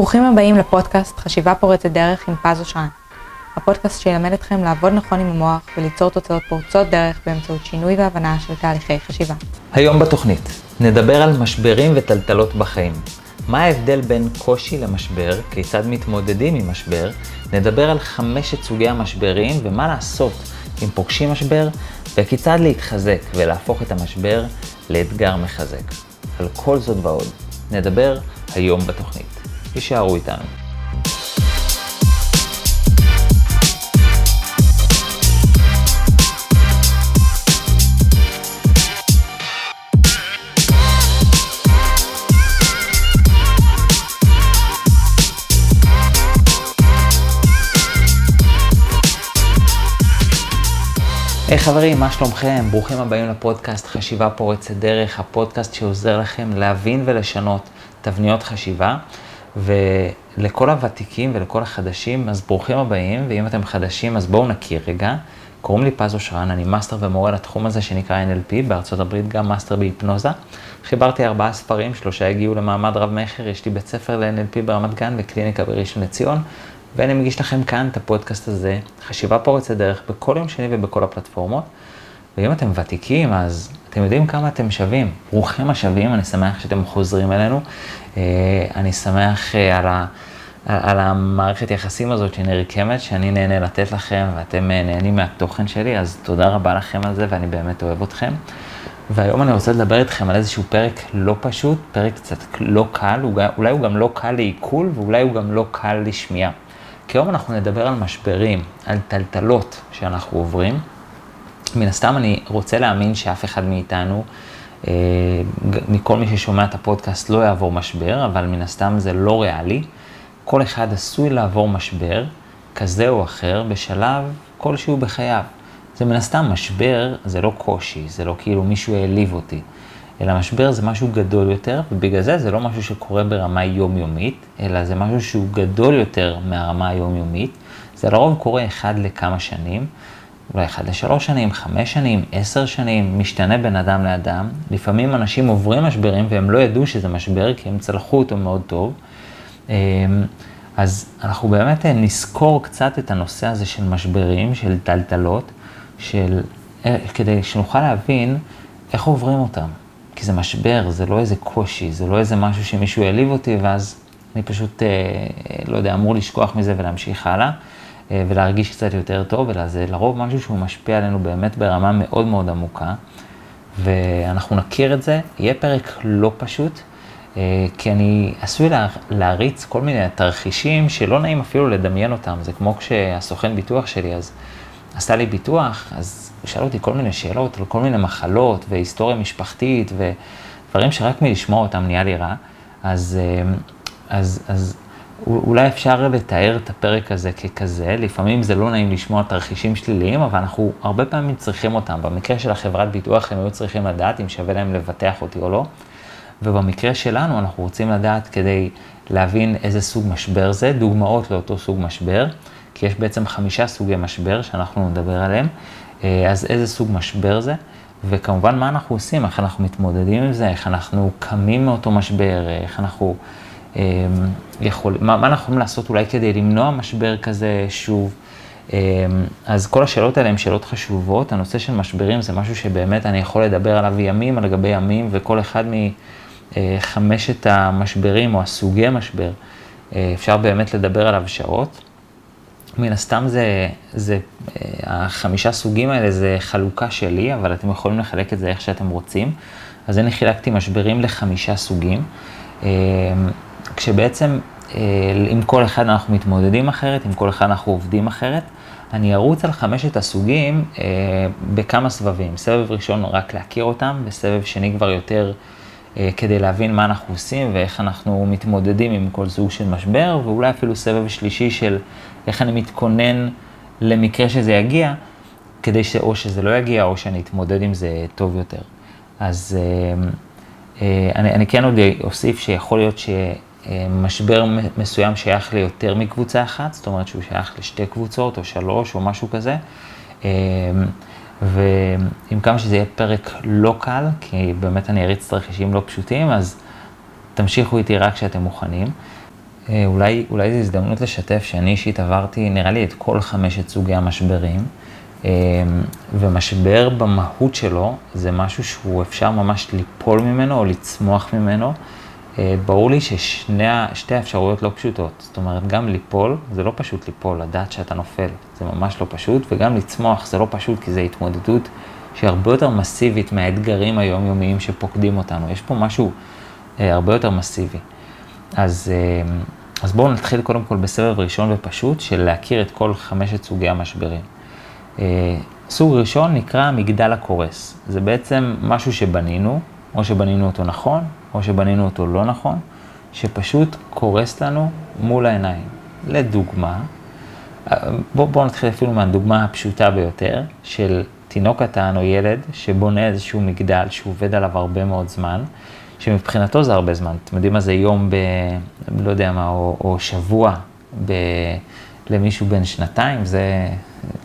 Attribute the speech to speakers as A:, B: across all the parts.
A: ברוכים הבאים לפודקאסט חשיבה פורצת דרך עם פז אושרן. הפודקאסט שילמד אתכם לעבוד נכון עם המוח וליצור תוצאות פורצות דרך באמצעות שינוי והבנה של תהליכי חשיבה.
B: היום בתוכנית נדבר על משברים וטלטלות בחיים. מה ההבדל בין קושי למשבר, כיצד מתמודדים עם משבר, נדבר על חמשת סוגי המשברים ומה לעשות אם פוגשים משבר, וכיצד להתחזק ולהפוך את המשבר לאתגר מחזק. על כל זאת ועוד נדבר היום בתוכנית. יישארו איתנו. היי, חברים, מה שלומכם? ברוכים הבאים לפודקאסט חשיבה פורצת דרך, הפודקאסט שעוזר לכם להבין ולשנות תבניות חשיבה. ולכל הוותיקים ולכל החדשים, אז ברוכים הבאים, ואם אתם חדשים, אז בואו נכיר רגע. קוראים לי פז אושרן, אני מאסטר ומורה לתחום הזה שנקרא NLP, בארצות הברית גם מאסטר בהיפנוזה. חיברתי ארבעה ספרים, שלושה הגיעו למעמד רב-מכר, יש לי בית ספר ל-NLP ברמת גן וקליניקה בראשון לציון, ואני מגיש לכם כאן את הפודקאסט הזה, חשיבה פורצת דרך, בכל יום שני ובכל הפלטפורמות. ואם אתם ותיקים, אז אתם יודעים כמה אתם שווים. ברוכים השווים, אני שמח שאתם חוזרים אלינו. אה, אני שמח אה, על, ה, על המערכת יחסים הזאת שנרקמת, שאני נהנה לתת לכם ואתם אה, נהנים מהתוכן שלי, אז תודה רבה לכם על זה ואני באמת אוהב אתכם. והיום אני רוצה לדבר איתכם על איזשהו פרק לא פשוט, פרק קצת לא קל, אולי הוא גם לא קל לעיכול ואולי הוא גם לא קל לשמיעה. כי היום אנחנו נדבר על משברים, על טלטלות שאנחנו עוברים. מן הסתם אני רוצה להאמין שאף אחד מאיתנו, אה, מכל מי ששומע את הפודקאסט, לא יעבור משבר, אבל מן הסתם זה לא ריאלי. כל אחד עשוי לעבור משבר, כזה או אחר, בשלב כלשהו בחייו. זה מן הסתם משבר, זה לא קושי, זה לא כאילו מישהו העליב אותי, אלא משבר זה משהו גדול יותר, ובגלל זה זה לא משהו שקורה ברמה יומיומית, אלא זה משהו שהוא גדול יותר מהרמה היומיומית. זה לרוב קורה אחד לכמה שנים. אולי אחד לשלוש שנים, חמש שנים, עשר שנים, משתנה בין אדם לאדם. לפעמים אנשים עוברים משברים והם לא ידעו שזה משבר כי הם צלחו אותו מאוד טוב. אמ, אז אנחנו באמת נזכור קצת את הנושא הזה של משברים, של טלטלות, של, אה, כדי שנוכל להבין איך עוברים אותם. כי זה משבר, זה לא איזה קושי, זה לא איזה משהו שמישהו העליב אותי ואז אני פשוט, אה, לא יודע, אמור לשכוח מזה ולהמשיך הלאה. אה, ולהרגיש קצת יותר טוב, אלא זה לרוב משהו שהוא משפיע עלינו באמת ברמה מאוד מאוד עמוקה, ואנחנו נכיר את זה. יהיה פרק לא פשוט, אה, כי אני עשוי להריץ כל מיני תרחישים שלא נעים אפילו לדמיין אותם. זה כמו כשהסוכן ביטוח שלי אז עשה לי ביטוח, אז הוא שאל אותי כל מיני שאלות על כל מיני מחלות והיסטוריה משפחתית ודברים שרק מלשמוע אותם נהיה לי רע. אז, אה, אז, אז אולי אפשר לתאר את הפרק הזה ככזה, לפעמים זה לא נעים לשמוע תרחישים שליליים, אבל אנחנו הרבה פעמים צריכים אותם. במקרה של החברת ביטוח הם היו צריכים לדעת אם שווה להם לבטח אותי או לא, ובמקרה שלנו אנחנו רוצים לדעת כדי להבין איזה סוג משבר זה, דוגמאות לאותו סוג משבר, כי יש בעצם חמישה סוגי משבר שאנחנו נדבר עליהם, אה, אז איזה סוג משבר זה. וכמובן מה אנחנו עושים, איך אנחנו מתמודדים עם זה, איך אנחנו קמים מאותו משבר, איך אנחנו יכול, מה, מה אנחנו יכולים לעשות אולי כדי למנוע משבר כזה שוב. אמ, אז כל השאלות האלה הן שאלות חשובות. הנושא של משברים זה משהו שבאמת אני יכול לדבר עליו ימים על גבי ימים, וכל אחד מחמשת המשברים או הסוגי משבר, אה, אפשר באמת לדבר עליו שעות. מן הסתם זה, זה, אה, החמישה סוגים האלה זה חלוקה שלי, אבל אתם יכולים לחלק את זה איך שאתם רוצים. אז אני חילקתי משברים לחמישה סוגים. כשבעצם אה, עם כל אחד אנחנו מתמודדים אחרת, עם כל אחד אנחנו עובדים אחרת. אני ארוץ על חמשת הסוגים אה, בכמה סבבים. סבב ראשון רק להכיר אותם, וסבב שני כבר יותר אה, כדי להבין מה אנחנו עושים ואיך אנחנו מתמודדים עם כל סוג של משבר, ואולי אפילו סבב שלישי של איך אני מתכונן למקרה שזה יגיע, כדי שאו שזה לא יגיע או שאני אתמודד עם זה טוב יותר. אז אה, אה, אני, אני כן עוד אוסיף שיכול להיות ש... משבר מסוים שייך ליותר מקבוצה אחת, זאת אומרת שהוא שייך לשתי קבוצות או שלוש או משהו כזה. אמ, ועם כמה שזה יהיה פרק לא קל, כי באמת אני אריץ תרחישים לא פשוטים, אז תמשיכו איתי רק כשאתם מוכנים. אה, אולי, אולי זו הזדמנות לשתף שאני אישית עברתי, נראה לי, את כל חמשת סוגי המשברים. אה, ומשבר במהות שלו זה משהו שהוא אפשר ממש ליפול ממנו או לצמוח ממנו. אה, ברור לי ששתי האפשרויות לא פשוטות. זאת אומרת, גם ליפול, זה לא פשוט ליפול, לדעת שאתה נופל, זה ממש לא פשוט, וגם לצמוח זה לא פשוט, כי זו התמודדות שהיא הרבה יותר מסיבית מהאתגרים היומיומיים שפוקדים אותנו. יש פה משהו הרבה יותר מסיבי. אז אז בואו נתחיל קודם כל בסבב ראשון ופשוט של להכיר את כל חמשת סוגי המשברים. אה, סוג ראשון נקרא מגדל הקורס. זה בעצם משהו שבנינו, או שבנינו אותו נכון, או שבנינו אותו לא נכון, שפשוט קורס לנו מול העיניים. לדוגמה, בואו בוא נתחיל אפילו מהדוגמה הפשוטה ביותר, של תינוק קטן או ילד שבונה איזשהו מגדל שהוא עובד עליו הרבה מאוד זמן, שמבחינתו זה הרבה זמן. אתם יודעים מה זה יום ב... לא יודע מה, או, או שבוע ב... למישהו בן שנתיים, זה,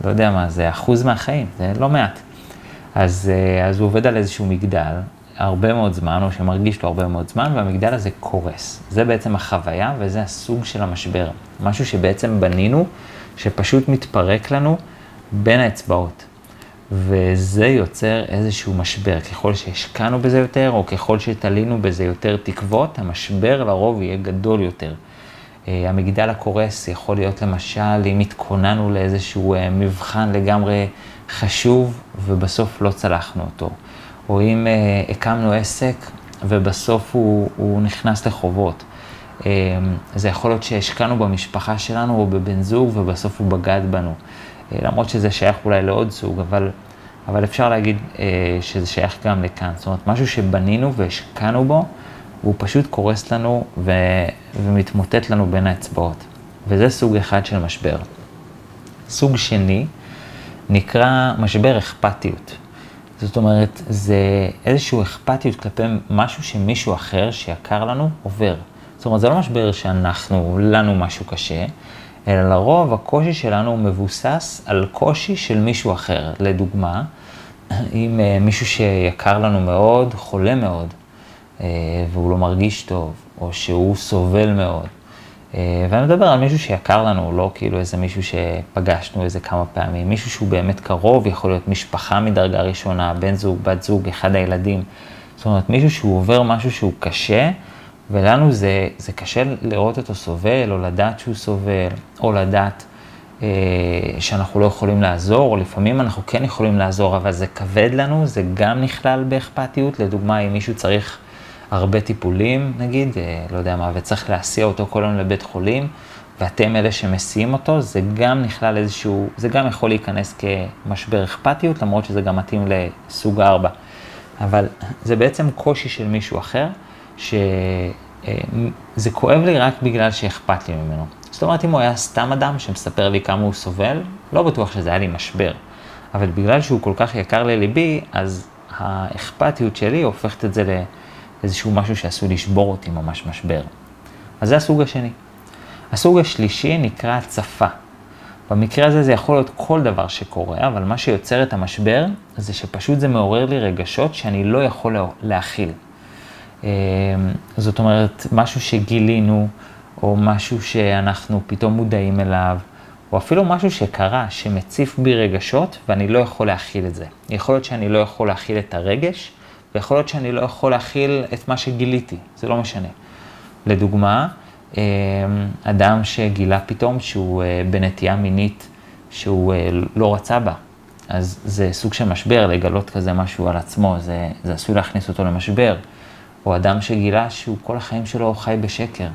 B: לא יודע מה, זה אחוז מהחיים, זה לא מעט. אז, אה, אז הוא עובד על איזשהו מגדל הרבה מאוד זמן, או שמרגיש לו הרבה מאוד זמן, והמגדל הזה קורס. זה בעצם החוויה וזה הסוג של המשבר. משהו שבעצם בנינו, שפשוט מתפרק לנו בין האצבעות. וזה יוצר איזשהו משבר. ככל שהשקענו בזה יותר, או ככל שתלינו בזה יותר תקוות, המשבר לרוב יהיה גדול יותר. אה, המגדל הקורס יכול להיות למשל אם התכוננו לאיזשהו אה, מבחן לגמרי חשוב ובסוף לא צלחנו אותו. או אם אה, הקמנו עסק ובסוף הוא, הוא נכנס לחובות. זה יכול להיות שהשקענו במשפחה שלנו או בבן זוג ובסוף הוא בגד בנו. למרות שזה שייך אולי לעוד סוג, אבל, אבל אפשר להגיד אה, שזה שייך גם לכאן. זאת אומרת, משהו שבנינו והשקענו בו, הוא פשוט קורס לנו ו, ומתמוטט לנו בין האצבעות. וזה סוג אחד של משבר. סוג שני נקרא משבר אכפתיות. זאת אומרת, זה איזושהי אכפתיות כלפי משהו שמישהו אחר שיקר לנו עובר. זאת אומרת, זה לא משבר שאנחנו, לנו משהו קשה, אלא לרוב הקושי שלנו מבוסס על קושי של מישהו אחר. לדוגמה, אם אה, מישהו שיקר לנו מאוד, חולה מאוד, אה, והוא לא מרגיש טוב, או שהוא סובל מאוד. אה, ואני מדבר על מישהו שיקר לנו, לא כאילו איזה מישהו שפגשנו איזה כמה פעמים, מישהו שהוא באמת קרוב, יכול להיות משפחה מדרגה ראשונה, בן זוג, בת זוג, אחד הילדים. זאת אומרת, מישהו שהוא עובר משהו שהוא קשה, ולנו זה, זה קשה לראות אותו סובל, או לדעת שהוא סובל, או לדעת אה, שאנחנו לא יכולים לעזור, או לפעמים אנחנו כן יכולים לעזור, אבל זה כבד לנו, זה גם נכלל באכפתיות. לדוגמה, אם מישהו צריך הרבה טיפולים, נגיד, אה, לא יודע מה, וצריך להסיע אותו כל היום לבית חולים, ואתם אלה שמסיעים אותו, זה גם נכלל איזשהו, זה גם יכול להיכנס כמשבר אכפתיות, למרות שזה גם מתאים לסוג 4. אבל זה בעצם קושי של מישהו אחר. שזה אה, כואב לי רק בגלל שאכפת לי ממנו. זאת אומרת, אם הוא היה סתם אדם שמספר לי כמה הוא סובל, לא בטוח שזה היה לי משבר. אבל בגלל שהוא כל כך יקר לליבי, אז האכפתיות שלי הופכת את זה לאיזשהו משהו שעשוי לשבור אותי ממש משבר. אז זה הסוג השני. הסוג השלישי נקרא הצפה. במקרה הזה זה יכול להיות כל דבר שקורה, אבל מה שיוצר את המשבר זה שפשוט זה מעורר לי רגשות שאני לא יכול להכיל. אמ, זאת אומרת, משהו שגילינו, או משהו שאנחנו פתאום מודעים אליו, או אפילו משהו שקרה, שמציף בי רגשות, ואני לא יכול להכיל את זה. יכול להיות שאני לא יכול להכיל את הרגש, ויכול להיות שאני לא יכול להכיל את מה שגיליתי, זה לא משנה. לדוגמה, אמ, אדם שגילה פתאום שהוא אה, בנטייה מינית שהוא אה, לא רצה בה, אז זה סוג של משבר לגלות כזה משהו על עצמו, זה, זה עשוי להכניס אותו למשבר. או אדם שגילה שהוא כל החיים שלו חי בשקר,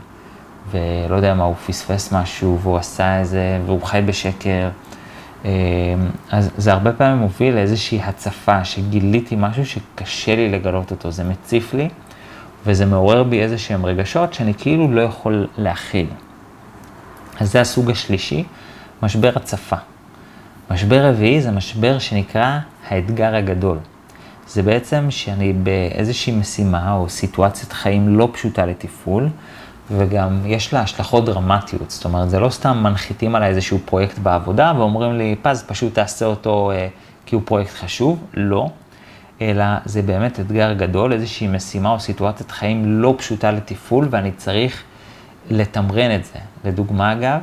B: ולא יודע מה, הוא פספס משהו, והוא עשה איזה, והוא חי בשקר. אמ, אז זה הרבה פעמים מוביל לאיזושהי הצפה, שגיליתי משהו שקשה לי לגלות אותו, זה מציף לי, וזה מעורר בי איזה שהם רגשות שאני כאילו לא יכול להכיל. אז זה הסוג השלישי, משבר הצפה. משבר רביעי זה משבר שנקרא האתגר הגדול. זה בעצם שאני באיזושהי משימה או סיטואציית חיים לא פשוטה לתפעול, וגם יש לה השלכות דרמטיות. זאת אומרת, זה לא סתם מנחיתים עליי איזשהו פרויקט בעבודה ואומרים לי, פז, פשוט תעשה אותו אה, כי הוא פרויקט חשוב. לא. אלא זה באמת אתגר גדול, איזושהי משימה או סיטואציית חיים לא פשוטה לתפעול, ואני צריך לתמרן את זה. לדוגמה, אגב,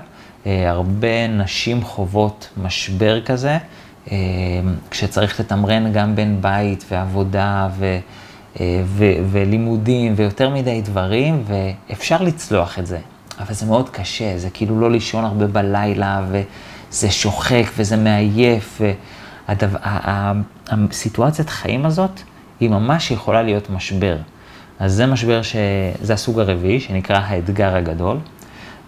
B: אה, הרבה נשים חוות משבר כזה, אה, כשצריך לתמרן גם בין בית ועבודה ו, ו, ולימודים ויותר מדי דברים, ואפשר לצלוח את זה. אבל זה מאוד קשה, זה כאילו לא לישון הרבה בלילה, וזה שוחק וזה מעייף, והסיטואציית חיים הזאת, היא ממש יכולה להיות משבר. אז זה משבר ש... זה הסוג הרביעי, שנקרא האתגר הגדול.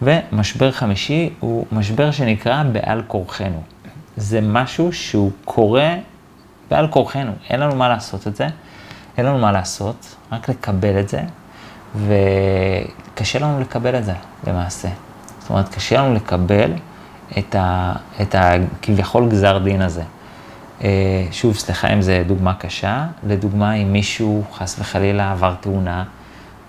B: ומשבר חמישי הוא משבר שנקרא בעל כורחנו. זה משהו שהוא קורה בעל כורחנו, אין לנו מה לעשות את זה, אין לנו מה לעשות, רק לקבל את זה, וקשה לנו לקבל את זה למעשה. זאת אומרת, קשה לנו לקבל את, ה, את הכביכול גזר דין הזה. אה, שוב, סליחה אם זו דוגמה קשה, לדוגמה אם מישהו חס וחלילה עבר תאונה,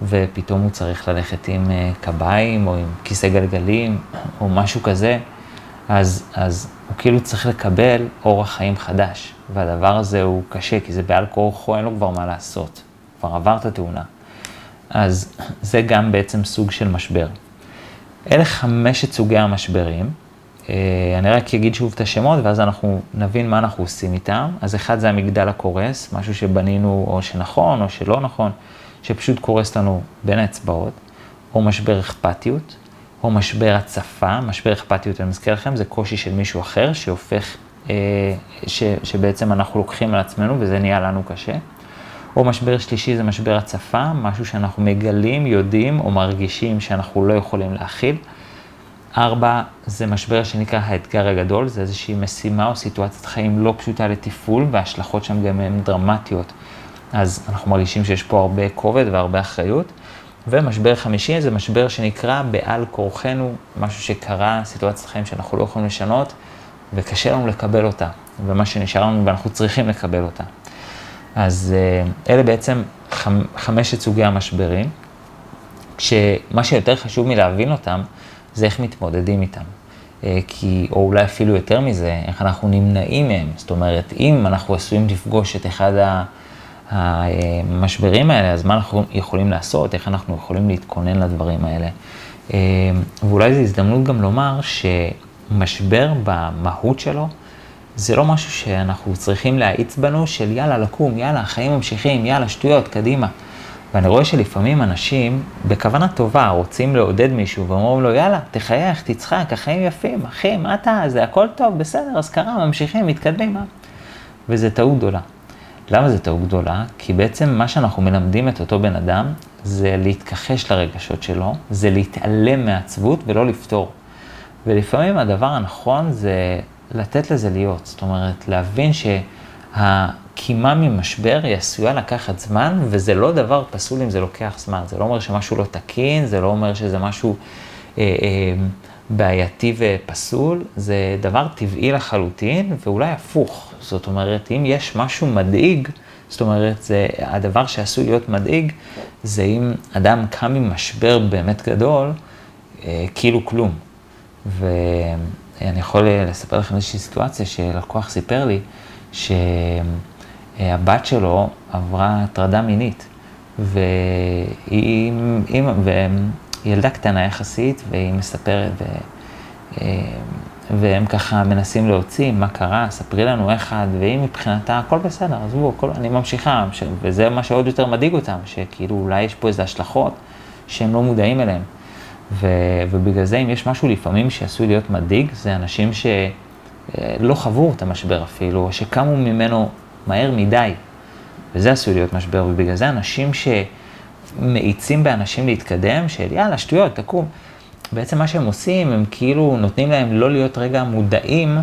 B: ופתאום הוא צריך ללכת עם אה, קביים או עם כיסא גלגלים או משהו כזה, אז, אז הוא כאילו צריך לקבל אורח חיים חדש, והדבר הזה הוא קשה, כי זה בעל כורחו, אין לו כבר מה לעשות, כבר עבר את התאונה. אז זה גם בעצם סוג של משבר. אלה חמשת סוגי המשברים. אה, אני רק אגיד שוב את השמות, ואז אנחנו נבין מה אנחנו עושים איתם. אז אחד זה המגדל הקורס, משהו שבנינו או שנכון או שלא נכון. שפשוט קורס לנו בין האצבעות, או משבר אכפתיות, או משבר הצפה, משבר אכפתיות, אני מזכיר לכם, זה קושי של מישהו אחר שהופך, ש, שבעצם אנחנו לוקחים על עצמנו וזה נהיה לנו קשה. או משבר שלישי זה משבר הצפה, משהו שאנחנו מגלים, יודעים או מרגישים שאנחנו לא יכולים להכיל. ארבע, זה משבר שנקרא האתגר הגדול, זה איזושהי משימה או סיטואציית חיים לא פשוטה לתפעול, וההשלכות שם גם הן דרמטיות אז אנחנו מרגישים שיש פה הרבה כובד והרבה אחריות. ומשבר חמישי זה משבר שנקרא בעל כורחנו, משהו שקרה, סיטואציית חיים שאנחנו לא יכולים לשנות, וקשה לנו לקבל אותה, ומה שנשאר לנו ואנחנו צריכים לקבל אותה. אז אה, אלה בעצם חמ, חמשת סוגי המשברים, כשמה שיותר חשוב מלהבין אותם, זה איך מתמודדים איתם. אה, כי, או אולי אפילו יותר מזה, איך אנחנו נמנעים מהם. זאת אומרת, אם אנחנו עשויים לפגוש את אחד ה... המשברים האלה, אז מה אנחנו יכולים לעשות, איך אנחנו יכולים להתכונן לדברים האלה. אה, ואולי זו הזדמנות גם לומר שמשבר במהות שלו, זה לא משהו שאנחנו צריכים להאיץ בנו של יאללה, לקום, יאללה, החיים ממשיכים, יאללה, שטויות, קדימה. ואני רואה שלפעמים אנשים, בכוונה טובה, רוצים לעודד מישהו ואומרים לו, יאללה, תחייך, תצחק, החיים יפים, אחי, מה אתה, זה הכל טוב, בסדר, אז קרה, ממשיכים, מתקדמים, מה? וזה טעות גדולה. למה זה טעות גדולה? כי בעצם מה שאנחנו מלמדים את אותו בן אדם זה להתכחש לרגשות שלו, זה להתעלם מעצבות ולא לפתור. ולפעמים הדבר הנכון זה לתת לזה להיות. זאת אומרת, להבין שהקימה ממשבר היא עשויה לקחת זמן, וזה לא דבר פסול אם זה לוקח זמן. זה לא אומר שמשהו לא תקין, זה לא אומר שזה משהו אה, אה, בעייתי ופסול, זה דבר טבעי לחלוטין, ואולי הפוך. זאת אומרת, אם יש משהו מדאיג, זאת אומרת, זה, הדבר שעשוי להיות מדאיג, זה אם אדם קם עם משבר באמת גדול, אה, כאילו כלום. ואני יכול לספר לכם איזושהי סיטואציה שלקוח סיפר לי, שהבת שלו עברה הטרדה מינית, והיא, והיא, והיא ילדה קטנה יחסית, והיא מספרת, ו... אה, והם ככה מנסים להוציא מה קרה, ספרי לנו את, והיא מבחינתה הכל בסדר, עזבו, הכל, אני ממשיכה. וזה מה שעוד יותר מדאיג אותם, שכאילו אולי יש פה איזה השלכות שהם לא מודעים אליהם. ו... ובגלל זה אם יש משהו לפעמים שעשוי להיות מדאיג, זה אנשים שלא חוו את המשבר אפילו, שקמו ממנו מהר מדי, וזה עשוי להיות משבר, ובגלל זה אנשים שמאיצים באנשים להתקדם, של יאללה, שטויות, תקום. בעצם מה שהם עושים, הם כאילו נותנים להם לא להיות רגע מודעים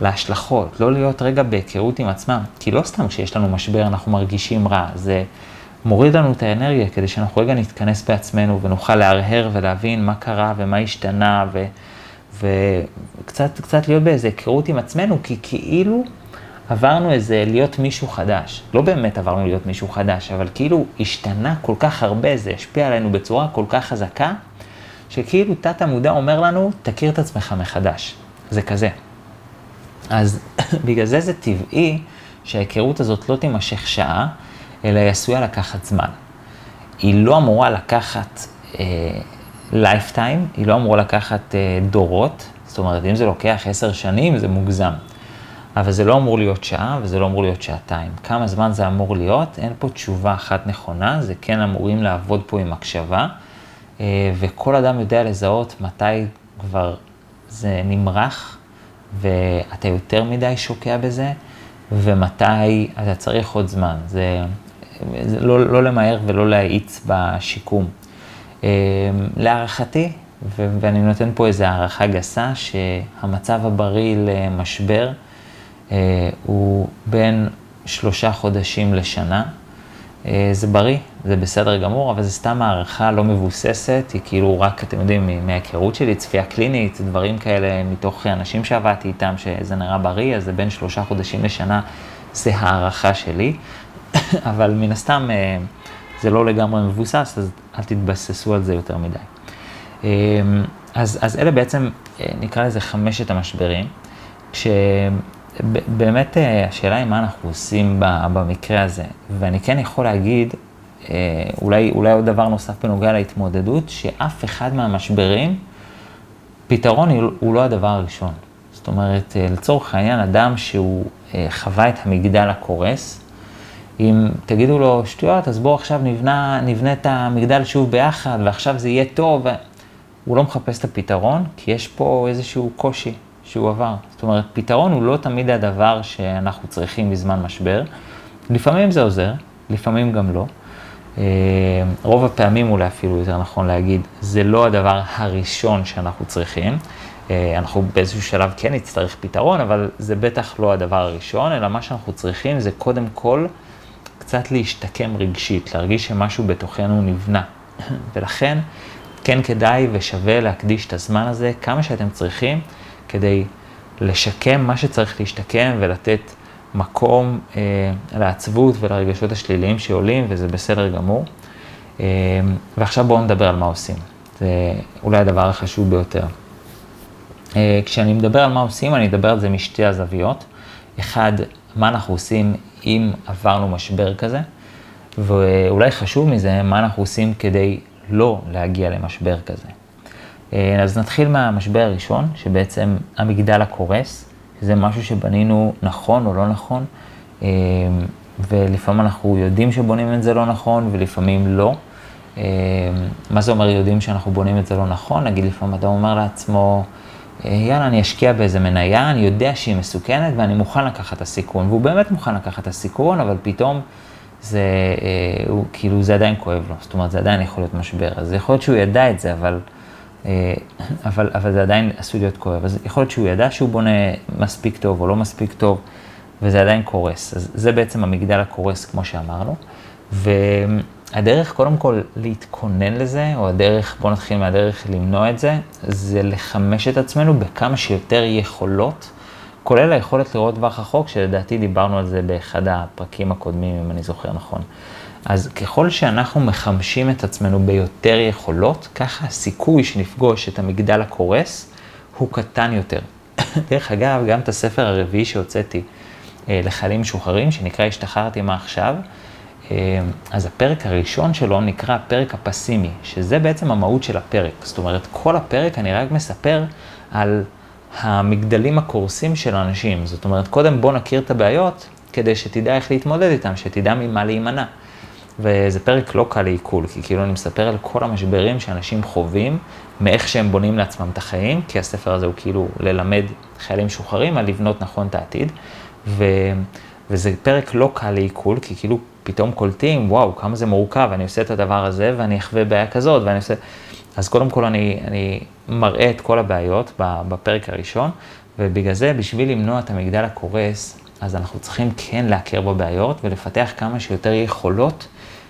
B: להשלכות, לא להיות רגע בהיכרות עם עצמם. כי לא סתם כשיש לנו משבר אנחנו מרגישים רע, זה מוריד לנו את האנרגיה כדי שאנחנו רגע נתכנס בעצמנו ונוכל להרהר ולהבין מה קרה ומה השתנה ו... וקצת קצת להיות באיזה היכרות עם עצמנו, כי כאילו עברנו איזה להיות מישהו חדש. לא באמת עברנו להיות מישהו חדש, אבל כאילו השתנה כל כך הרבה, זה השפיע עלינו בצורה כל כך חזקה, שכאילו תת המודע אומר לנו, תכיר את עצמך מחדש. זה כזה. אז בגלל זה זה טבעי שההיכרות הזאת לא תימשך שעה, אלא היא עשויה לקחת זמן. היא לא אמורה לקחת, אה, lifetime, היא לא אמורה לקחת דורות, זאת אומרת, אם זה לוקח עשר שנים, זה מוגזם. אבל זה לא אמור להיות שעה וזה לא אמור להיות שעתיים. כמה זמן זה אמור להיות? אין פה תשובה אחת נכונה, זה כן אמורים לעבוד פה עם הקשבה, וכל אדם יודע לזהות מתי כבר זה נמרח ואתה יותר מדי שוקע בזה, ומתי אתה צריך עוד זמן. זה לא, לא למהר ולא להאיץ בשיקום. אמ, להערכתי, ואני נותן פה איזו הערכה גסה, שהמצב הבריא למשבר אה, הוא בין שלושה חודשים לשנה. אה, זה בריא, זה בסדר גמור, אבל זה סתם הערכה לא מבוססת, היא כאילו רק, אתם יודעים, מההיכרות שלי, צפייה קלינית, דברים כאלה מתוך אנשים שעבדתי איתם, שזה נראה בריא, אז זה בין שלושה חודשים לשנה, זה הערכה שלי, אבל מן הסתם אה, זה לא לגמרי מבוסס, אז אל תתבססו על זה יותר מדי. אה, אז, אז אלה בעצם, נקרא לזה חמשת המשברים, כש... באמת אה, השאלה היא מה אנחנו עושים במקרה הזה, ואני כן יכול להגיד, אה, אולי, אולי עוד דבר נוסף בנוגע להתמודדות, שאף אחד מהמשברים, פתרון הוא לא הדבר הראשון. זאת אומרת, אה, לצורך העניין, אדם שהוא חווה את המגדל הקורס, אם תגידו לו שטויות, אז בואו עכשיו נבנה, נבנה את המגדל שוב ביחד, ועכשיו זה יהיה טוב, הוא לא מחפש את הפתרון, כי יש פה איזשהו קושי. שהוא עבר. זאת אומרת, פתרון הוא לא תמיד הדבר שאנחנו צריכים בזמן משבר. לפעמים זה עוזר, לפעמים גם לא. אה, רוב הפעמים אולי אפילו יותר נכון להגיד, זה לא הדבר הראשון שאנחנו צריכים. אה, אנחנו באיזשהו שלב כן נצטרך פתרון, אבל זה בטח לא הדבר הראשון, אלא מה שאנחנו צריכים זה קודם כל קצת להשתקם רגשית, להרגיש שמשהו בתוכנו נבנה. ולכן כן כדאי ושווה להקדיש את הזמן הזה כמה שאתם צריכים. כדי לשקם מה שצריך להשתקם ולתת מקום אה, לעצבות ולרגשות השליליים שעולים, וזה בסדר גמור. אה, ועכשיו בואו נדבר על מה עושים. זה אולי הדבר החשוב ביותר. אה, כשאני מדבר על מה עושים, אני אדבר על זה משתי הזוויות. אחד, מה אנחנו עושים אם עברנו משבר כזה, ואולי חשוב מזה, מה אנחנו עושים כדי לא להגיע למשבר כזה. אה, אז נתחיל מהמשבר הראשון, שבעצם המגדל הקורס, זה משהו שבנינו נכון או לא נכון, אה, ולפעמים אנחנו יודעים שבונים את זה לא נכון, ולפעמים לא. אה, מה זה אומר יודעים שאנחנו בונים את זה לא נכון? נגיד לפעמים אדם אומר לעצמו, יאללה, אני אשקיע באיזה מניה, אני יודע שהיא מסוכנת ואני מוכן לקחת את הסיכון, והוא באמת מוכן לקחת את הסיכון, אבל פתאום זה, הוא, כאילו, זה עדיין כואב לו, זאת אומרת, זה עדיין יכול להיות משבר. אז יכול להיות שהוא ידע את זה, אבל... אה, אבל, אבל זה עדיין עשוי להיות כואב. אז יכול להיות שהוא ידע שהוא בונה מספיק טוב או לא מספיק טוב, וזה עדיין קורס. אז זה בעצם המגדל הקורס, כמו שאמרנו. והדרך, קודם כל, להתכונן לזה, או הדרך, בואו נתחיל מהדרך למנוע את זה, זה לחמש את עצמנו בכמה שיותר יכולות, כולל היכולת לראות טווח רחוק, שלדעתי דיברנו על זה באחד הפרקים הקודמים, אם אני זוכר נכון. אז ככל שאנחנו מחמשים את עצמנו ביותר יכולות, ככה הסיכוי שנפגוש את המגדל הקורס הוא קטן יותר. דרך אגב, גם את הספר הרביעי שהוצאתי אה, לחיילים משוחררים, שנקרא השתחררתי מה עכשיו, אז הפרק הראשון שלו נקרא הפרק הפסימי, שזה בעצם המהות של הפרק. זאת אומרת, כל הפרק אני רק מספר על המגדלים הקורסים של האנשים. זאת אומרת, קודם בוא נכיר את הבעיות, כדי שתדע איך להתמודד איתם, שתדע ממה להימנע. וזה פרק לא קל לעיכול, כי כאילו אני מספר על כל המשברים שאנשים חווים, מאיך שהם בונים לעצמם את החיים, כי הספר הזה הוא כאילו ללמד חיילים משוחררים על לבנות נכון את העתיד, ו, וזה פרק לא קל לעיכול, כי כאילו פתאום קולטים, וואו, כמה זה מורכב, אני עושה את הדבר הזה ואני אחווה בעיה כזאת, ואני עושה... אז קודם כל אני, אני מראה את כל הבעיות בפרק הראשון, ובגלל זה, בשביל למנוע את המגדל הקורס, אז אנחנו צריכים כן להכיר בבעיות ולפתח כמה שיותר יכולות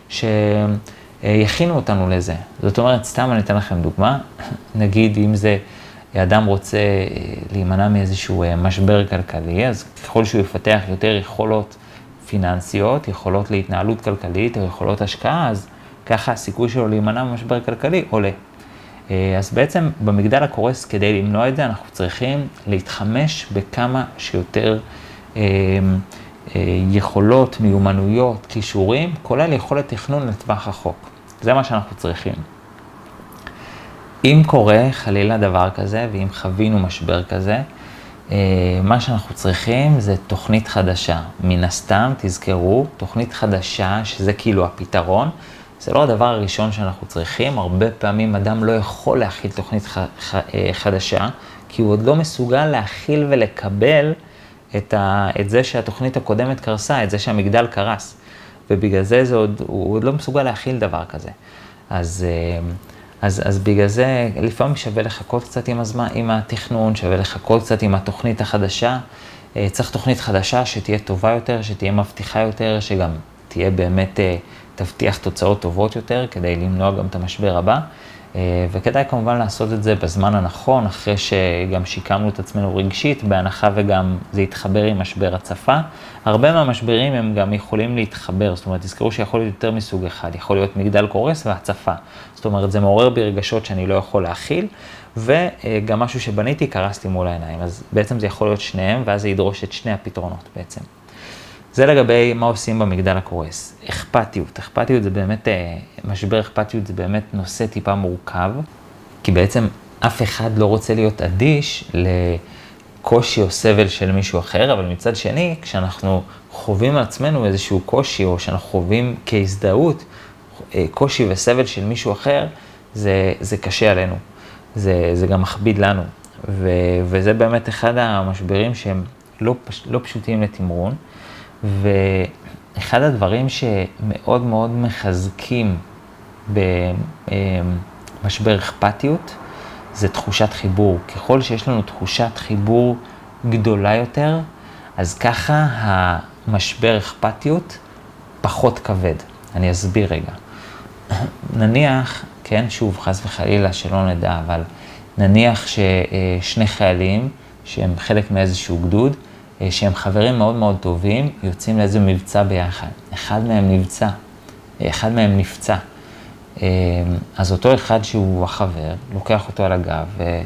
B: שיכינו אותנו לזה. זאת אומרת, סתם אני אתן לכם דוגמה, נגיד אם זה אדם רוצה אה, להימנע מאיזשהו אה, משבר כלכלי, אז ככל שהוא יפתח יותר יכולות פיננסיות, יכולות להתנהלות כלכלית או יכולות השקעה, אז ככה הסיכוי שלו להימנע ממשבר כלכלי עולה. אה, אז בעצם במגדל הקורס, כדי למנוע את זה, אנחנו צריכים להתחמש בכמה שיותר אה, יכולות, מיומנויות, כישורים, כולל יכולת תכנון לטווח רחוק. זה מה שאנחנו צריכים. אם קורה חלילה דבר כזה, ואם חווינו משבר כזה, אה, מה שאנחנו צריכים זה תוכנית חדשה. מן הסתם, תזכרו, תוכנית חדשה, שזה כאילו הפתרון, זה לא הדבר הראשון שאנחנו צריכים. הרבה פעמים אדם לא יכול להכיל תוכנית ח, ח, אה, חדשה, כי הוא עוד לא מסוגל להכיל ולקבל את, ה, את זה שהתוכנית הקודמת קרסה, את זה שהמגדל קרס. ובגלל זה, זה עוד, הוא עוד לא מסוגל להכיל דבר כזה. אז, אה, אז, אז בגלל זה לפעמים שווה לחכות קצת עם הזמן, עם התכנון, שווה לחכות קצת עם התוכנית החדשה. אה, צריך תוכנית חדשה שתהיה טובה יותר, שתהיה מבטיחה יותר, שגם תהיה באמת, אה, תבטיח תוצאות טובות יותר, כדי למנוע גם את המשבר הבא. אה, וכדאי כמובן לעשות את זה בזמן הנכון, אחרי שגם שיקמנו את עצמנו רגשית, בהנחה וגם זה יתחבר עם משבר הצפה. הרבה מהמשברים הם גם יכולים להתחבר, זאת אומרת, תזכרו שיכול להיות יותר מסוג אחד, יכול להיות מגדל קורס והצפה. זאת אומרת, זה מעורר בי רגשות שאני לא יכול להכיל, וגם משהו שבניתי קרסתי מול העיניים. אז בעצם זה יכול להיות שניהם, ואז זה ידרוש את שני הפתרונות בעצם. זה לגבי מה עושים במגדל הקורס. אכפתיות, אכפתיות זה באמת, אה, משבר אכפתיות זה באמת נושא טיפה מורכב, כי בעצם אף אחד לא רוצה להיות אדיש לקושי או סבל של מישהו אחר, אבל מצד שני, כשאנחנו חווים על עצמנו איזשהו קושי, או שאנחנו חווים כהזדהות אה, קושי וסבל של מישהו אחר, זה, זה קשה עלינו, זה, זה גם מכביד לנו, ו, וזה באמת אחד המשברים שהם לא, פש, לא פשוטים לתמרון. ואחד הדברים שמאוד מאוד מחזקים במשבר אכפתיות, זה תחושת חיבור. ככל שיש לנו תחושת חיבור גדולה יותר, אז ככה המשבר אכפתיות פחות כבד. אני אסביר רגע. נניח, כן, שוב, חס וחלילה, שלא נדע, אבל נניח ששני חיילים, שהם חלק מאיזשהו גדוד, אה, שהם חברים מאוד מאוד טובים, יוצאים לאיזה מבצע ביחד. אחד מהם נבצע, אה, אחד מהם נפצע. אה, אז אותו אחד שהוא החבר, לוקח אותו על הגב ו...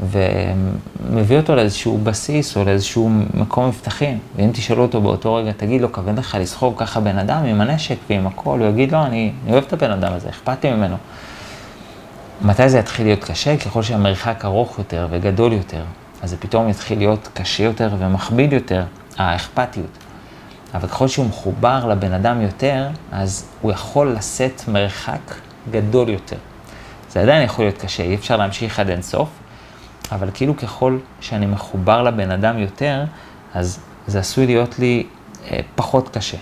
B: ומביא אותו לאיזשהו בסיס או לאיזשהו מקום מבטחים. ואם תשאלו אותו באותו רגע, תגיד לו, כבד לך לסחוב ככה בן אדם עם הנשק ועם הכל, הוא יגיד לא, אני, אני אוהב את הבן אדם הזה, אכפת לי ממנו. מתי זה יתחיל להיות קשה? ככל שהמרחק ארוך יותר וגדול יותר. אז זה פתאום יתחיל להיות קשה יותר ומכביד יותר, האכפתיות. אבל ככל שהוא מחובר לבן אדם יותר, אז הוא יכול לשאת מרחק גדול יותר. זה עדיין יכול להיות קשה, אי אפשר להמשיך עד אינסוף, אבל כאילו ככל שאני מחובר לבן אדם יותר, אז זה עשוי להיות לי אה, פחות קשה.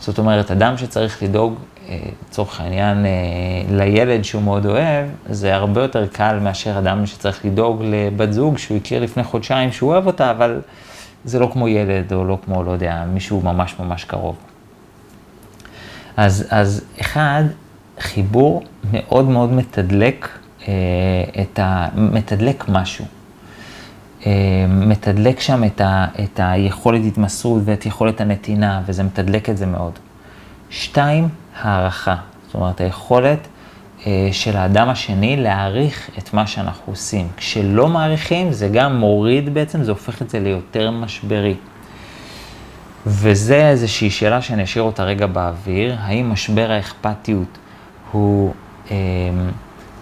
B: זאת אומרת, אדם שצריך לדאוג לצורך העניין, אה, לילד שהוא מאוד אוהב, זה הרבה יותר קל מאשר אדם שצריך לדאוג לבת זוג שהוא הכיר לפני חודשיים שהוא אוהב אותה, אבל זה לא כמו ילד או לא כמו, לא יודע, מישהו ממש ממש קרוב. אז, אז אחד, חיבור מאוד מאוד מתדלק אה, את ה... מתדלק משהו. אה, מתדלק שם את, ה, את היכולת התמסרות ואת יכולת הנתינה, וזה מתדלק את זה מאוד. שתיים, הערכה. זאת אומרת, היכולת אה, של האדם השני להעריך את מה שאנחנו עושים. כשלא מעריכים, זה גם מוריד בעצם, זה הופך את זה ליותר משברי. וזה איזושהי שאלה שאני אשאיר אותה רגע באוויר, האם משבר האכפתיות הוא, אה,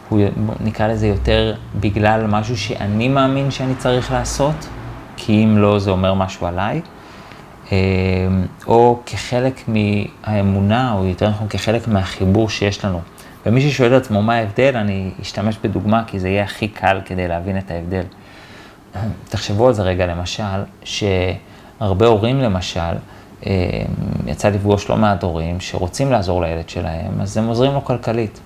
B: הוא נקרא לזה יותר בגלל משהו שאני מאמין שאני צריך לעשות, כי אם לא זה אומר משהו עליי, או כחלק מהאמונה, או יותר נכון כחלק מהחיבור שיש לנו. ומי ששואל את עצמו מה ההבדל, אני אשתמש בדוגמה, כי זה יהיה הכי קל כדי להבין את ההבדל. תחשבו על זה רגע, למשל, שהרבה הורים למשל, אמ, יצא לפגוש לא מעט הורים שרוצים לעזור לילד שלהם, אז הם עוזרים לו כלכלית.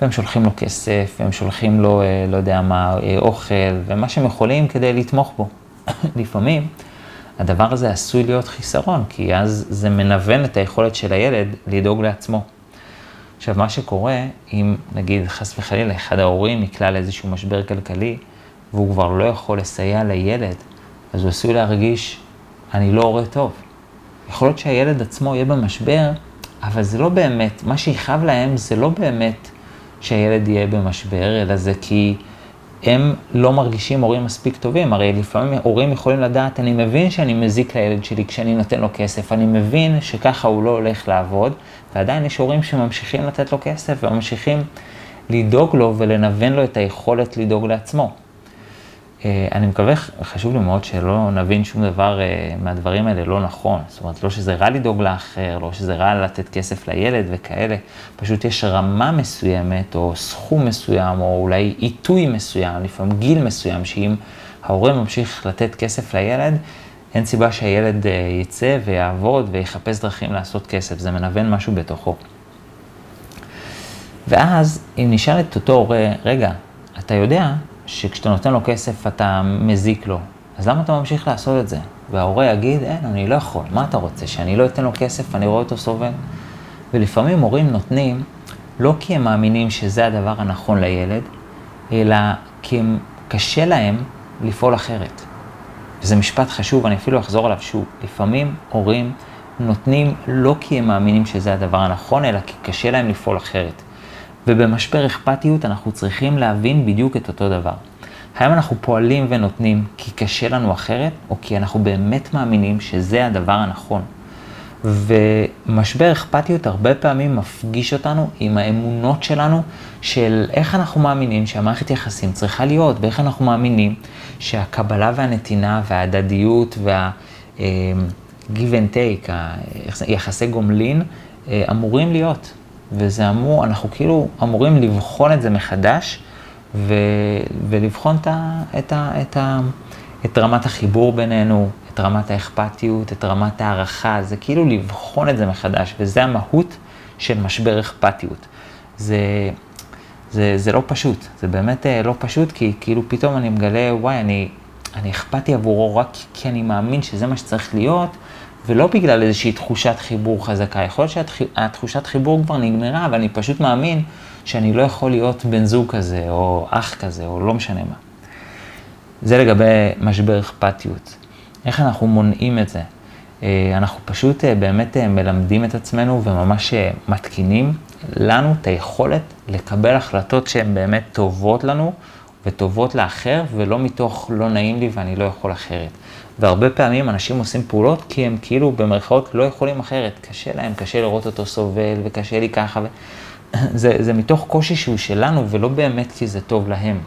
B: והם שולחים לו כסף, והם שולחים לו, אה, לא יודע מה, אה, אוכל, ומה שהם יכולים כדי לתמוך בו. לפעמים, הדבר הזה עשוי להיות חיסרון, כי אז זה מנוון את היכולת של הילד לדאוג לעצמו. עכשיו, מה שקורה, אם נגיד חס וחלילה אחד ההורים נקלע לאיזשהו משבר כלכלי, והוא כבר לא יכול לסייע לילד, אז הוא עשוי להרגיש, אני לא הורה טוב. יכול להיות שהילד עצמו יהיה במשבר, אבל זה לא באמת, מה שיכאב להם זה לא באמת שהילד יהיה במשבר, אלא זה כי הם לא מרגישים הורים מספיק טובים, הרי לפעמים הורים יכולים לדעת, אני מבין שאני מזיק לילד שלי כשאני נותן לו כסף, אני מבין שככה הוא לא הולך לעבוד, ועדיין יש הורים שממשיכים לתת לו כסף וממשיכים לדאוג לו ולנוון לו את היכולת לדאוג לעצמו. אה, אני מקווה, חשוב לי מאוד שלא נבין שום דבר אה, מהדברים האלה לא נכון. זאת אומרת, לא שזה רע לדאוג לאחר, לא שזה רע לתת כסף לילד וכאלה, פשוט יש רמה מסוימת, או סכום מסוים, או אולי עיתוי מסוים, לפעמים גיל מסוים, שאם ההורה ממשיך לתת כסף לילד, אין סיבה שהילד אה, יצא ויעבוד ויחפש דרכים לעשות כסף, זה מנוון משהו בתוכו. ואז, אם נשאל את אותו הורה, רגע, אתה יודע שכשאתה נותן לו כסף אתה מזיק לו, אז למה אתה ממשיך לעשות את זה? וההורה יגיד, אין, אני לא יכול, מה אתה רוצה, שאני לא אתן לו כסף, אני רואה אותו סובל? ולפעמים הורים נותנים, לא כי הם מאמינים שזה הדבר הנכון לילד, אלא כי הם, קשה להם לפעול אחרת. וזה משפט חשוב, אני אפילו אחזור עליו שוב. לפעמים הורים נותנים לא כי הם מאמינים שזה הדבר הנכון, אלא כי קשה להם לפעול אחרת. ובמשבר אכפתיות אנחנו צריכים להבין בדיוק את אותו דבר. האם אנחנו פועלים ונותנים כי קשה לנו אחרת, או כי אנחנו באמת מאמינים שזה הדבר הנכון. ומשבר אכפתיות הרבה פעמים מפגיש אותנו עם האמונות שלנו של איך אנחנו מאמינים שהמערכת יחסים צריכה להיות, ואיך אנחנו מאמינים שהקבלה והנתינה וההדדיות וה-give and take, יחסי גומלין, אה, אמורים להיות. וזה אמור, אנחנו כאילו אמורים לבחון את זה מחדש, ו, ולבחון את, ה, את, ה, את, ה, את רמת החיבור בינינו, את רמת האכפתיות, את רמת הערכה, זה כאילו לבחון את זה מחדש, וזה המהות של משבר אכפתיות. זה, זה, זה לא פשוט, זה באמת אה, לא פשוט, כי כאילו פתאום אני מגלה, וואי, אני, אני אכפתי עבורו רק כי אני מאמין שזה מה שצריך להיות, ולא בגלל איזושהי תחושת חיבור חזקה. יכול להיות שהתחושת חיבור כבר נגמרה, אבל אני פשוט מאמין שאני לא יכול להיות בן זוג כזה, או אח כזה, או לא משנה מה. זה לגבי משבר אכפתיות. איך אנחנו מונעים את זה? אה, אנחנו פשוט אה, באמת אה, מלמדים את עצמנו וממש מתקינים לנו את היכולת לקבל החלטות שהן באמת טובות לנו וטובות לאחר, ולא מתוך לא נעים לי ואני לא יכול אחרת. והרבה פעמים אנשים עושים פעולות כי הם כאילו במרכאות לא יכולים אחרת. קשה להם, קשה לראות אותו סובל וקשה לי ככה. ו... זה, זה מתוך קושי שהוא שלנו ולא באמת כי זה טוב להם.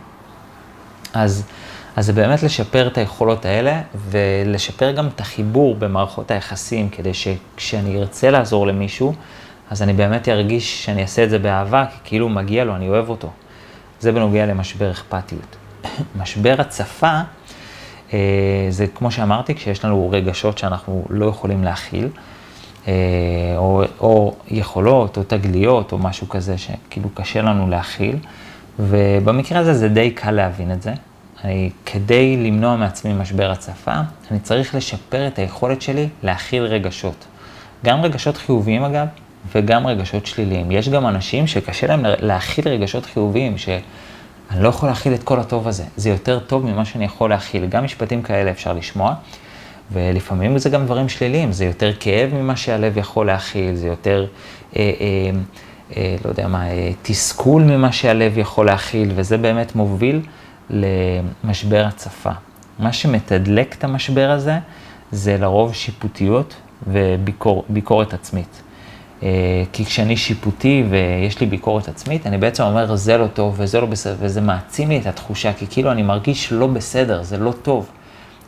B: אז, אז זה באמת לשפר את היכולות האלה ולשפר גם את החיבור במערכות היחסים, כדי שכשאני ארצה לעזור למישהו, אז אני באמת ארגיש שאני אעשה את זה באהבה, כי כאילו מגיע לו, אני אוהב אותו. זה בנוגע למשבר אכפתיות. משבר הצפה, זה כמו שאמרתי, כשיש לנו רגשות שאנחנו לא יכולים להכיל, אה, או, או יכולות, או תגליות, או משהו כזה שכאילו קשה לנו להכיל, ובמקרה הזה זה די קל להבין את זה. אני, כדי למנוע מעצמי משבר הצפה, אני צריך לשפר את היכולת שלי להכיל רגשות. גם רגשות חיוביים אגב, וגם רגשות שליליים. יש גם אנשים שקשה להם להכיל רגשות חיוביים, ש... אני לא יכול להכיל את כל הטוב הזה, זה יותר טוב ממה שאני יכול להכיל. גם משפטים כאלה אפשר לשמוע, ולפעמים זה גם דברים שליליים, זה יותר כאב ממה שהלב יכול להכיל, זה יותר, אה, אה, אה, לא יודע מה, אה, תסכול ממה שהלב יכול להכיל, וזה באמת מוביל למשבר הצפה. מה שמתדלק את המשבר הזה, זה לרוב שיפוטיות וביקורת עצמית. אה, כי כשאני שיפוטי ויש לי ביקורת עצמית, אני בעצם אומר, זה לא טוב וזה לא בסדר, וזה מעצים לי את התחושה, כי כאילו אני מרגיש לא בסדר, זה לא טוב.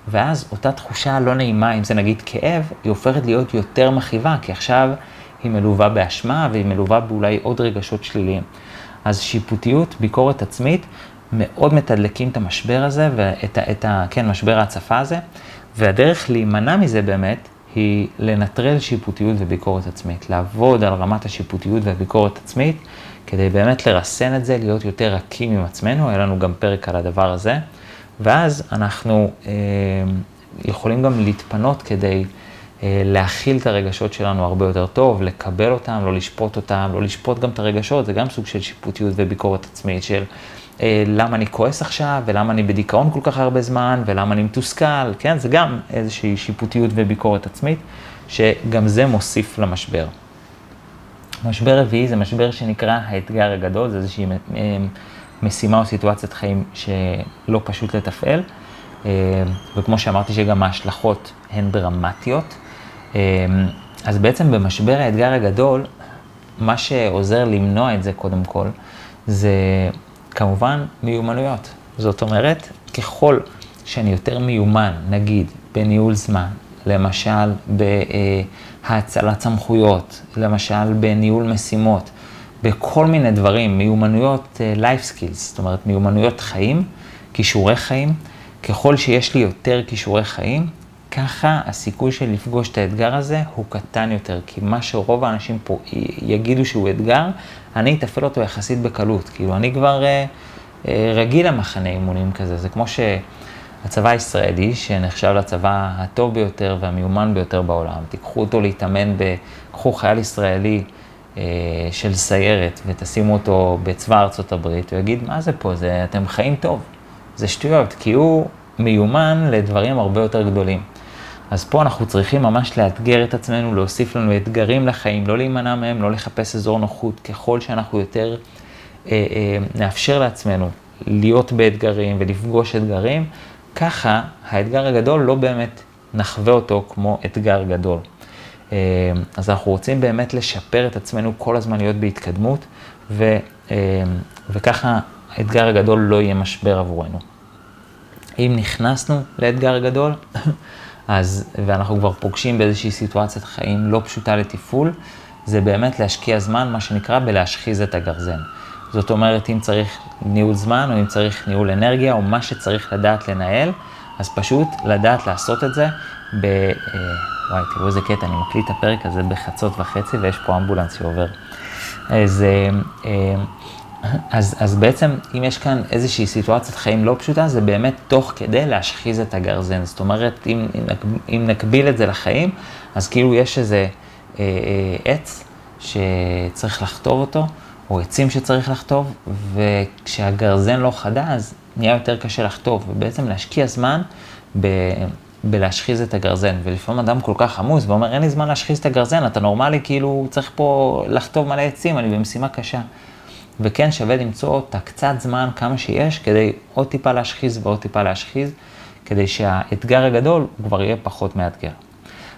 B: ואז אותה תחושה לא נעימה, אם זה נגיד כאב, היא הופכת להיות יותר מכאיבה, כי עכשיו היא מלווה באשמה והיא מלווה באולי עוד רגשות שליליים. אז שיפוטיות, ביקורת עצמית, מאוד מתדלקים את המשבר הזה, ואת ה, את ה, כן, משבר ההצפה הזה, והדרך להימנע מזה באמת, היא לנטרל שיפוטיות וביקורת עצמית, לעבוד על רמת השיפוטיות והביקורת עצמית, כדי באמת לרסן את זה, להיות יותר רכים עם עצמנו, היה לנו גם פרק על הדבר הזה, ואז אנחנו אה, יכולים גם להתפנות כדי אה, להכיל את הרגשות שלנו הרבה יותר טוב, לקבל אותם, לא לשפוט אותם, לא לשפוט גם את הרגשות, זה גם סוג של שיפוטיות וביקורת עצמית, של למה אני כועס עכשיו, ולמה אני בדיכאון כל כך הרבה זמן, ולמה אני מתוסכל, כן? זה גם איזושהי שיפוטיות וביקורת עצמית, שגם זה מוסיף למשבר. משבר רביעי זה משבר שנקרא האתגר הגדול, זה איזושהי אה, משימה או סיטואציית חיים שלא פשוט לתפעל, אה, וכמו שאמרתי שגם ההשלכות הן דרמטיות. אז בעצם במשבר האתגר הגדול, מה שעוזר למנוע את זה קודם כל, זה כמובן מיומנויות. זאת אומרת, ככל שאני יותר מיומן, נגיד, בניהול זמן, למשל בהאצלת סמכויות, למשל בניהול משימות, בכל מיני דברים, מיומנויות uh, life skills, זאת אומרת מיומנויות חיים, כישורי חיים, ככל שיש לי יותר כישורי חיים, ככה הסיכוי של לפגוש את האתגר הזה הוא קטן יותר, כי מה שרוב האנשים פה יגידו שהוא אתגר, אני אתפעל אותו יחסית בקלות. כאילו, אני כבר uh, uh, רגיל למחנה אימונים כזה, זה כמו שהצבא הישראלי, שנחשב לצבא הטוב ביותר והמיומן ביותר בעולם, תיקחו אותו להתאמן, ב... קחו חייל ישראלי uh, של סיירת ותשימו אותו בצבא ארצות הברית, הוא יגיד, מה זה פה, זה, אתם חיים טוב. זה שטויות, כי הוא מיומן לדברים הרבה יותר גדולים. אז פה אנחנו צריכים ממש לאתגר את עצמנו, להוסיף לנו אתגרים לחיים, לא להימנע מהם, לא לחפש אזור נוחות. ככל שאנחנו יותר אה, אה, נאפשר לעצמנו להיות באתגרים ולפגוש אתגרים, ככה האתגר הגדול לא באמת נחווה אותו כמו אתגר גדול. אה, אז אנחנו רוצים באמת לשפר את עצמנו כל הזמן להיות בהתקדמות, ו, אה, וככה האתגר הגדול לא יהיה משבר עבורנו. אם נכנסנו לאתגר גדול, אז, ואנחנו כבר פוגשים באיזושהי סיטואציית חיים לא פשוטה לתפעול, זה באמת להשקיע זמן, מה שנקרא, בלהשחיז את הגרזן. זאת אומרת, אם צריך ניהול זמן, או אם צריך ניהול אנרגיה, או מה שצריך לדעת לנהל, אז פשוט לדעת לעשות את זה ב... אה, וואי, תראו איזה קטע, אני מקליט את הפרק הזה בחצות וחצי, ויש פה אמבולנס שעובר. אז... אז, אז בעצם, אם יש כאן איזושהי סיטואציית חיים לא פשוטה, זה באמת תוך כדי להשחיז את הגרזן. זאת אומרת, אם, אם נקביל את זה לחיים, אז כאילו יש איזה אה, אה, עץ שצריך לכתוב אותו, או עצים שצריך לכתוב, וכשהגרזן לא חדה, אז נהיה יותר קשה לכתוב, ובעצם להשקיע זמן ב... בלהשחיז את הגרזן, ולפעמים אדם כל כך עמוס ואומר, אין לי זמן להשחיז את הגרזן, אתה נורמלי, כאילו צריך פה לכתוב מלא עצים, אני במשימה קשה. וכן שווה למצוא את הקצת זמן, כמה שיש, כדי עוד טיפה להשחיז ועוד טיפה להשחיז, כדי שהאתגר הגדול כבר יהיה פחות מאתגר.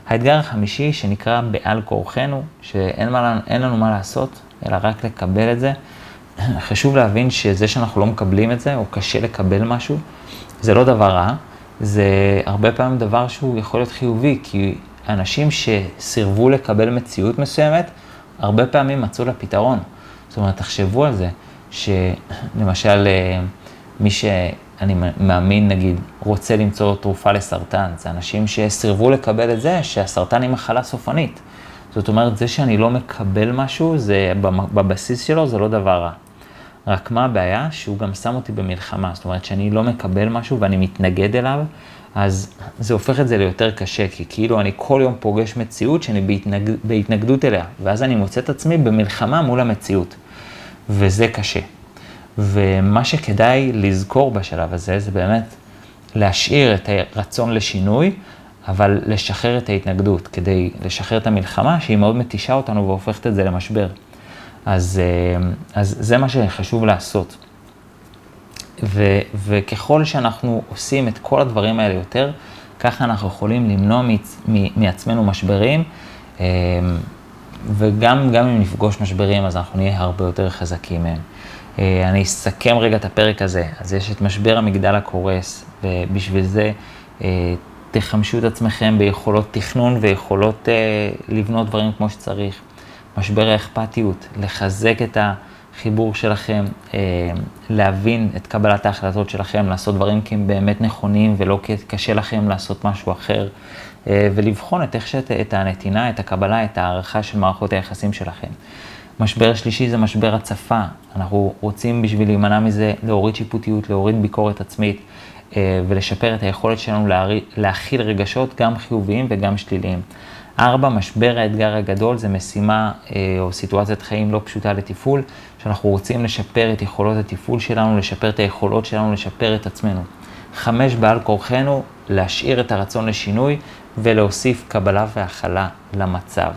B: האתגר החמישי, שנקרא בעל כורחנו, שאין מה, לנו מה לעשות, אלא רק לקבל את זה. חשוב להבין שזה שאנחנו לא מקבלים את זה, או קשה לקבל משהו, זה לא דבר רע, זה הרבה פעמים דבר שהוא יכול להיות חיובי, כי אנשים שסירבו לקבל מציאות מסוימת, הרבה פעמים מצאו לה פתרון. זאת אומרת, תחשבו על זה, שלמשל, אה, מי שאני מאמין, נגיד, רוצה למצוא תרופה לסרטן, זה אנשים שסירבו לקבל את זה שהסרטן היא מחלה סופנית. זאת אומרת, זה שאני לא מקבל משהו, זה בבסיס שלו זה לא דבר רע. רק מה הבעיה? שהוא גם שם אותי במלחמה. זאת אומרת, שאני לא מקבל משהו ואני מתנגד אליו, אז זה הופך את זה ליותר קשה, כי כאילו אני כל יום פוגש מציאות שאני בהתנגד, בהתנגדות אליה, ואז אני מוצא את עצמי במלחמה מול המציאות. וזה קשה. ומה שכדאי לזכור בשלב הזה, זה באמת להשאיר את הרצון לשינוי, אבל לשחרר את ההתנגדות, כדי לשחרר את המלחמה, שהיא מאוד מתישה אותנו והופכת את זה למשבר. אז, אה, אז זה מה שחשוב לעשות. ו, וככל שאנחנו עושים את כל הדברים האלה יותר, ככה אנחנו יכולים למנוע מעצמנו משברים, אה, וגם אם נפגוש משברים, אז אנחנו נהיה הרבה יותר חזקים מהם. אה, אני אסכם רגע את הפרק הזה. אז יש את משבר המגדל הקורס, ובשביל זה אה, תחמשו את עצמכם ביכולות תכנון ויכולות לבנות דברים כמו שצריך. משבר האכפתיות, לחזק את החיבור שלכם, להבין את קבלת ההחלטות שלכם, לעשות דברים כי הם באמת נכונים ולא כי קשה לכם לעשות משהו אחר. אה, ולבחון את איך שאת, את הנתינה, את הקבלה, את הערכה של מערכות היחסים שלכם. משבר שלישי זה משבר הצפה. אנחנו רוצים בשביל להימנע מזה להוריד שיפוטיות, להוריד ביקורת עצמית אה, ולשפר את היכולת שלנו להכיל רגשות גם חיוביים וגם שליליים. ארבע, משבר האתגר הגדול זה משימה אה, או סיטואציית חיים לא פשוטה לתפעול, שאנחנו רוצים לשפר את יכולות התפעול שלנו, לשפר את היכולות שלנו, לשפר את עצמנו. חמש, בעל כורחנו, להשאיר את הרצון לשינוי ולהוסיף קבלה והכלה למצב.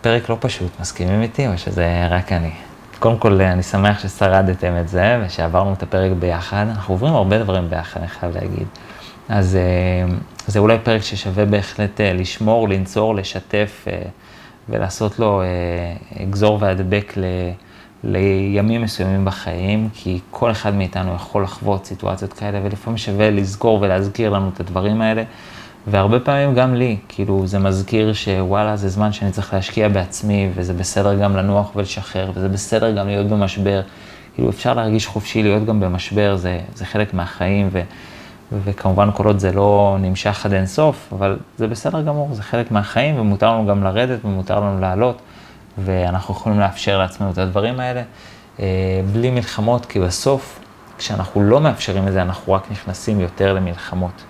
B: פרק לא פשוט, מסכימים איתי או שזה רק אני? קודם כל, אני שמח ששרדתם את זה ושעברנו את הפרק ביחד. אנחנו עוברים הרבה דברים ביחד, אני חייב להגיד. אז אה, זה אולי פרק ששווה בהחלט אה, לשמור, לנצור, לשתף אה, ולעשות לו גזור והדבק לימים מסוימים בחיים, כי כל אחד מאיתנו יכול לחוות סיטואציות כאלה, ולפעמים שווה לזכור ולהזכיר לנו את הדברים האלה. והרבה פעמים גם לי, כאילו זה מזכיר שוואלה, זה זמן שאני צריך להשקיע בעצמי, וזה בסדר גם לנוח ולשחרר, וזה בסדר גם להיות במשבר. כאילו אפשר להרגיש חופשי להיות גם במשבר, זה, זה חלק מהחיים, ו, וכמובן כל עוד זה לא נמשך עד אין סוף, אבל זה בסדר גמור, זה חלק מהחיים, ומותר לנו גם לרדת ומותר לנו לעלות, ואנחנו יכולים לאפשר לעצמנו את הדברים האלה, אה, בלי מלחמות, כי בסוף, כשאנחנו לא מאפשרים את זה, אנחנו רק נכנסים יותר למלחמות.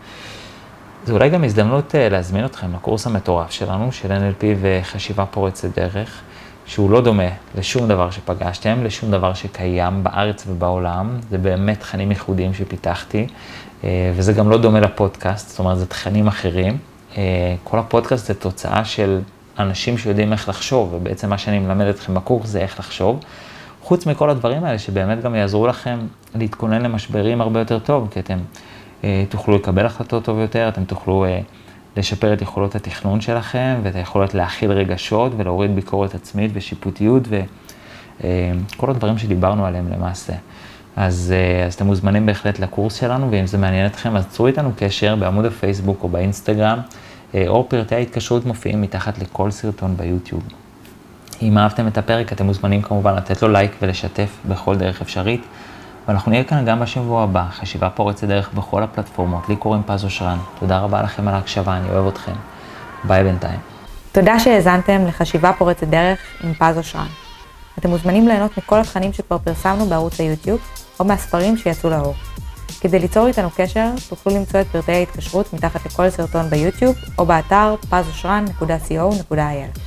B: זו אולי גם הזדמנות אה, להזמין אתכם לקורס המטורף שלנו, של NLP וחשיבה פורצת דרך, שהוא לא דומה לשום דבר שפגשתם, לשום דבר שקיים בארץ ובעולם. זה באמת תכנים ייחודיים שפיתחתי, וזה גם לא דומה לפודקאסט, זאת אומרת, זה תכנים אחרים. אה, כל הפודקאסט זה תוצאה של אנשים שיודעים איך לחשוב, ובעצם מה שאני מלמד אתכם בקורס זה איך לחשוב. חוץ מכל הדברים האלה, שבאמת גם יעזרו לכם להתכונן למשברים הרבה יותר טוב, כי אתם אה, תוכלו לקבל החלטות טוב יותר, אתם תוכלו אה, לשפר את יכולות התכנון שלכם ואת היכולת להכיל רגשות ולהוריד ביקורת עצמית ושיפוטיות וכל אה, הדברים שדיברנו עליהם למעשה. אז, אז אתם מוזמנים בהחלט לקורס שלנו, ואם זה מעניין אתכם, אז צרו איתנו קשר בעמוד הפייסבוק או באינסטגרם, או פרטי ההתקשרות מופיעים מתחת לכל סרטון ביוטיוב. אם אהבתם את הפרק, אתם מוזמנים כמובן לתת לו לייק ולשתף בכל דרך אפשרית. ואנחנו נהיה כאן גם בשבוע הבא, חשיבה פורצת דרך בכל הפלטפורמות. לי קוראים פז אושרן. תודה רבה לכם על ההקשבה, אני אוהב אתכם. ביי בינתיים.
A: תודה שהאזנתם לחשיבה פורצת דרך עם פז אושרן. אתם מוזמנים ליהנות מכל התכנים שכבר פרסמנו בערוץ היוטיוב, או מהספרים שיצאו לאור. כדי ליצור איתנו קשר, תוכלו למצוא את פרטי ההתקשרות מתחת לכל סרטון ביוטיוב, או באתר pazosran.co.il.